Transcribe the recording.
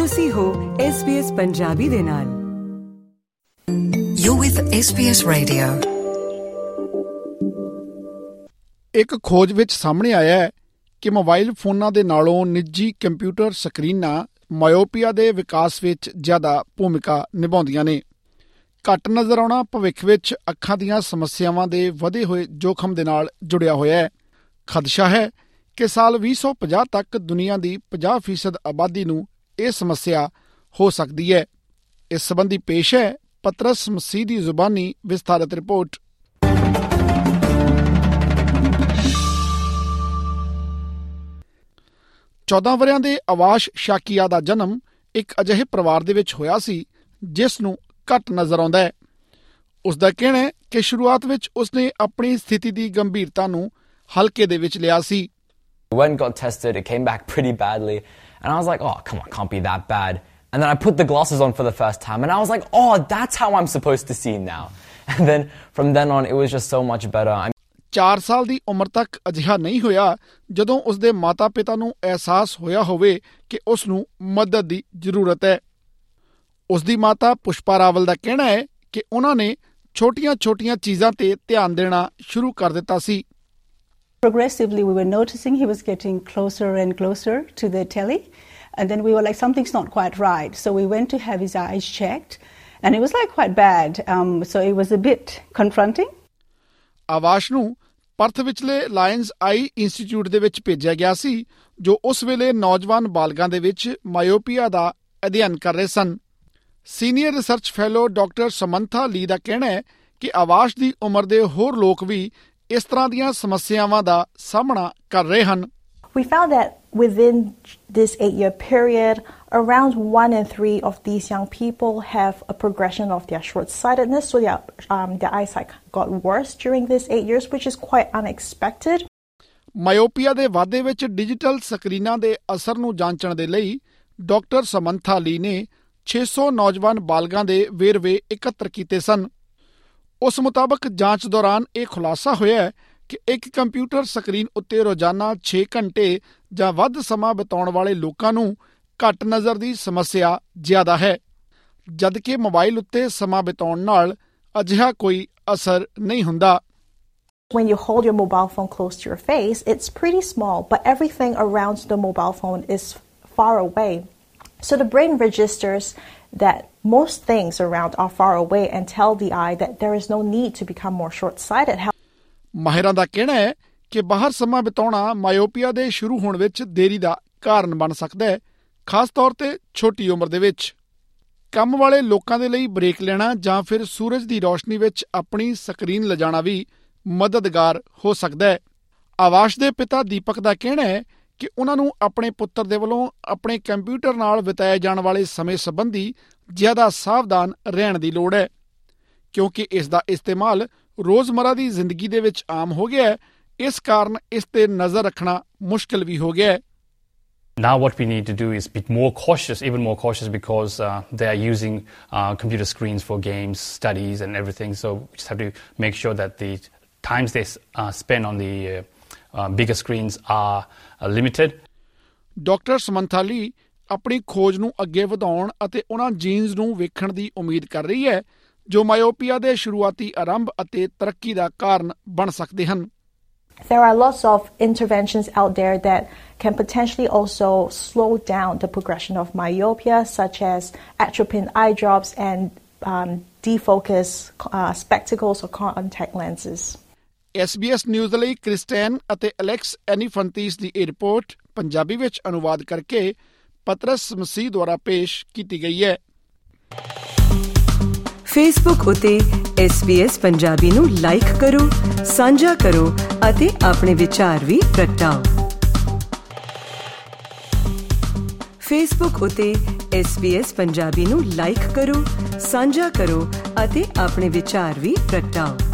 ਤੁਸੀਂ ਹੋ SBS ਪੰਜਾਬੀ ਦੇ ਨਾਲ। You're with SBS Radio. ਇੱਕ ਖੋਜ ਵਿੱਚ ਸਾਹਮਣੇ ਆਇਆ ਹੈ ਕਿ ਮੋਬਾਈਲ ਫੋਨਾਂ ਦੇ ਨਾਲੋਂ ਨਿੱਜੀ ਕੰਪਿਊਟਰ ਸਕਰੀਨਾਂ ਮਾਇਓਪੀਆ ਦੇ ਵਿਕਾਸ ਵਿੱਚ ਜ਼ਿਆਦਾ ਭੂਮਿਕਾ ਨਿਭਾਉਂਦੀਆਂ ਨੇ। ਘੱਟ ਨਜ਼ਰ ਆਉਣਾ ਭਵਿੱਖ ਵਿੱਚ ਅੱਖਾਂ ਦੀਆਂ ਸਮੱਸਿਆਵਾਂ ਦੇ ਵਧੇ ਹੋਏ ਜੋਖਮ ਦੇ ਨਾਲ ਜੁੜਿਆ ਹੋਇਆ ਹੈ। ਖਦਸ਼ਾ ਹੈ ਕਿ ਸਾਲ 2050 ਤੱਕ ਦੁਨੀਆ ਦੀ 50% ਆਬਾਦੀ ਨੂੰ ਇਹ ਸਮੱਸਿਆ ਹੋ ਸਕਦੀ ਹੈ। ਇਸ ਸੰਬੰਧੀ ਪੇਸ਼ ਹੈ ਪਤਰਸ ਮਸੀਹ ਦੀ ਜ਼ੁਬਾਨੀ ਵਿਸਥਾਰਤ ਰਿਪੋਰਟ। 14 ਵਰਿਆਂ ਦੇ ਆਵਾਸ਼ ਸ਼ਾਕੀਆ ਦਾ ਜਨਮ ਇੱਕ ਅਜਿਹੇ ਪਰਿਵਾਰ ਦੇ ਵਿੱਚ ਹੋਇਆ ਸੀ, ਜਿਸ ਨੂੰ ਘੱਟ ਨਜ਼ਰ ਆਉਂਦਾ ਹੈ। ਉਸ ਦਾ ਕਹਿਣਾ ਹੈ ਕਿ ਸ਼ੁਰੂਆਤ ਵਿੱਚ ਉਸਨੇ ਆਪਣੀ ਸਥਿਤੀ ਦੀ ਗੰਭੀਰਤਾ ਨੂੰ ਹਲਕੇ ਦੇ ਵਿੱਚ ਲਿਆ ਸੀ। Went and got tested, it came back pretty badly. And I was like, oh, come on, can't be that bad. And then I put the glasses on for the first time, and I was like, oh, that's how I'm supposed to see now. And then from then on, it was just so much better. I 4 ਸਾਲ ਦੀ ਉਮਰ ਤੱਕ ਅਜਿਹਾ ਨਹੀਂ ਹੋਇਆ ਜਦੋਂ ਉਸਦੇ ਮਾਤਾ-ਪਿਤਾ ਨੂੰ ਅਹਿਸਾਸ ਹੋਇਆ ਹੋਵੇ ਕਿ ਉਸ ਨੂੰ ਮਦਦ ਦੀ ਜ਼ਰੂਰਤ ਹੈ ਉਸ ਦੀ ਮਾਤਾ ਪੁਸ਼ਪਾ ਰਾਵਲ ਦਾ ਕਹਿਣਾ ਹੈ ਕਿ ਉਹਨਾਂ ਨੇ ਛੋਟੀਆਂ-ਛੋਟੀਆਂ ਚੀਜ਼ਾਂ ਤੇ ਧਿਆਨ ਦੇਣਾ ਸ਼ੁਰੂ ਕਰ ਦਿੱਤਾ ਸੀ Progressively, we were noticing he was getting closer and closer to the telly. And then we were like, something's not quite right. So we went to have his eyes checked. And it was like quite bad. Um, so it was a bit confronting. ਆਵਾਸ਼ ਨੂੰ Perth ਵਿਚਲੇ lions ਆਈ institute ਦੇ ਵਿੱਚ ਭੇਜਿਆ ਗਿਆ ਸੀ ਜੋ ਉਸ ਵੇਲੇ ਨੌਜਵਾਨ ਬਾਲਗਾਂ ਦੇ ਵਿੱਚ ਮਾਇਓਪੀਆ ਦਾ ਅਧਿਐਨ ਕਰ ਰਹੇ ਸਨ senior research fellow doctor Samantha Lee ਦਾ ਕਹਿਣਾ ਹੈ ਕਿ ਆਵਾਸ਼ ਦੀ ਉਮਰ ਦੇ ਹੋਰ ਲੋਕ ਵੀ ਇਸ ਤਰ੍ਹਾਂ ਦੀਆਂ ਸਮੱਸਿਆਵਾਂ ਦਾ ਸਾਹਮਣਾ ਕਰ ਰਹੇ ਹਨ We found that within this eight year period, around one in three of these young people have a progression of their short sightedness. So their, um, their eyesight got worse during these eight years, which is quite unexpected. ਮਾਇਓਪੀਆ ਦੇ ਵਾਧੇ ਵਿੱਚ digital ਸਕਰੀਨਾਂ ਦੇ ਅਸਰ ਨੂੰ ਜਾਂਚਣ ਦੇ ਲਈ doctor Samantha ਲੀ ਨੇ 600 ਨੌਜਵਾਨ ਬਾਲਗਾਂ ਦੇ ਵੇਰਵੇ ਇਕੱਤਰ ਕੀਤੇ ਸਨ ਉਸ ਮੁਤਾਬਕ ਜਾਂਚ ਦੌਰਾਨ ਇਹ ਖੁਲਾਸਾ ਹੋਇਆ ਹੈ ਕਿ ਇੱਕ ਕੰਪਿਊਟਰ ਸਕਰੀਨ ਉੱਤੇ ਰੋਜ਼ਾਨਾ 6 ਘੰਟੇ ਜਾਂ ਵੱਧ ਸਮਾਂ ਬਿਤਾਉਣ ਵਾਲੇ ਲੋਕਾਂ ਨੂੰ ਘੱਟ ਨਜ਼ਰ ਦੀ ਸਮੱਸਿਆ ਜ਼ਿਆਦਾ ਹੈ ਜਦਕਿ ਮੋਬਾਈਲ ਉੱਤੇ ਸਮਾਂ ਬਿਤਾਉਣ ਨਾਲ ਅਜਿਹਾ ਕੋਈ ਅਸਰ ਨਹੀਂ ਹੁੰਦਾ When you hold your mobile phone close to your face, it's pretty small, but everything around the mobile phone is far away. So the brain registers that most things around are far away and tell the eye that there is no need to become more short sighted. ਮਾਹਿਰਾਂ ਦਾ ਕਹਿਣਾ ਹੈ ਕਿ ਬਾਹਰ ਸਮਾਂ ਬਿਤਾਉਣਾ ਮਾਇਓਪੀਆ ਦੇ ਸ਼ੁਰੂ ਹੋਣ ਵਿੱਚ ਦੇਰੀ ਦਾ ਕਾਰਨ ਬਣ ਸਕਦਾ ਹੈ, ਖਾਸ ਤੌਰ ਤੇ ਛੋਟੀ ਉਮਰ ਦੇ ਵਿੱਚ ਕੰਮ ਵਾਲੇ ਲੋਕਾਂ ਦੇ ਲਈ ਬ੍ਰੇਕ ਲੈਣਾ ਜਾਂ ਫਿਰ ਸੂਰਜ ਦੀ ਰੋਸ਼ਨੀ ਵਿੱਚ ਆਪਣੀ ਸਕਰੀਨ ਲਿਜਾਣਾ ਵੀ ਮਦਦਗਾਰ ਹੋ ਸਕਦਾ ਹੈ ਆਵਾਸ਼ ਦੇ ਪਿਤਾ ਦੀਪਕ ਦਾ ਕਹਿਣਾ ਹੈ ਕਿ ਉਹਨਾਂ ਨੂੰ ਆਪਣੇ ਪੁੱਤਰ ਦੇ ਵੱਲੋਂ ਆਪਣੇ ਕੰਪਿਊਟਰ ਨਾਲ ਬਿਤਾਏ ਜਾਣ ਵਾਲੇ ਸਮੇਂ ਸੰਬੰਧੀ ਜ਼ਿਆਦਾ ਸਾਵਧਾਨ ਰਹਿਣ ਦੀ ਲੋੜ ਹੈ ਕਿਉਂਕਿ ਇਸ ਦਾ ਇਸਤੇਮਾਲ ਰੋਜ਼ਮਰਾ ਦੀ ਜ਼ਿੰਦਗੀ ਦੇ ਵਿੱਚ ਆਮ ਹੋ ਗਿਆ ਹੈ ਇਸ ਕਾਰਨ ਇਸ ਤੇ ਨਜ਼ਰ ਰੱਖਣਾ ਮੁਸ਼ਕਲ ਵੀ ਹੋ ਗਿਆ ਹੈ Now, what we need to do is be more cautious, even more cautious, because uh, they are using uh, computer screens for games, studies, and everything. So we just have to make sure that the times they uh, spend on the uh, uh, bigger screens are uh, limited. Doctor Samantha Lee ਆਪਣੀ ਖੋਜ ਨੂੰ ਅੱਗੇ ਵਧਾਉਣ ਅਤੇ ਉਹਨਾਂ jeans ਨੂੰ ਵੇਖਣ ਦੀ ਉਮੀਦ ਕਰ ਰਹੀ ਹੈ ਜੋ ਮਾਇਓਪੀਆ ਦੇ ਸ਼ੁਰੂਆਤੀ ਆਰੰਭ ਅਤੇ ਤਰੱਕੀ ਦਾ ਕਾਰਨ ਬਣ ਸਕਦੇ ਹਨ There are lots of interventions out there that can potentially also slow down the progression of myopia, such as atropine eye drops and um, defocus uh, spectacles or contact lenses. SBS news ਲਈ Christine ਅਤੇ Alex Anifantis ਦੀ ਇਹ report Punjabi ਵਿੱਚ ਅਨੁਵਾਦ ਕਰਕੇ ਪਤਰਸ ਮਸੀਹ ਦੁਆਰਾ ਪੇਸ਼ ਕੀਤੀ ਗਈ ਹੈ। ਫੇਸਬੁੱਕ ਉਤੇ SBS ਪੰਜਾਬੀ ਨੂੰ ਲਾਈਕ ਕਰੋ, ਸਾਂਝਾ ਕਰੋ ਅਤੇ ਆਪਣੇ ਵਿਚਾਰ ਵੀ ਪ੍ਰਗਟਾਓ। ਫੇਸਬੁੱਕ ਉਤੇ SBS ਪੰਜਾਬੀ ਨੂੰ ਲਾਈਕ ਕਰੋ, ਸਾਂਝਾ ਕਰੋ ਅਤੇ ਆਪਣੇ ਵਿਚਾਰ ਵੀ ਪ੍ਰਗਟਾਓ।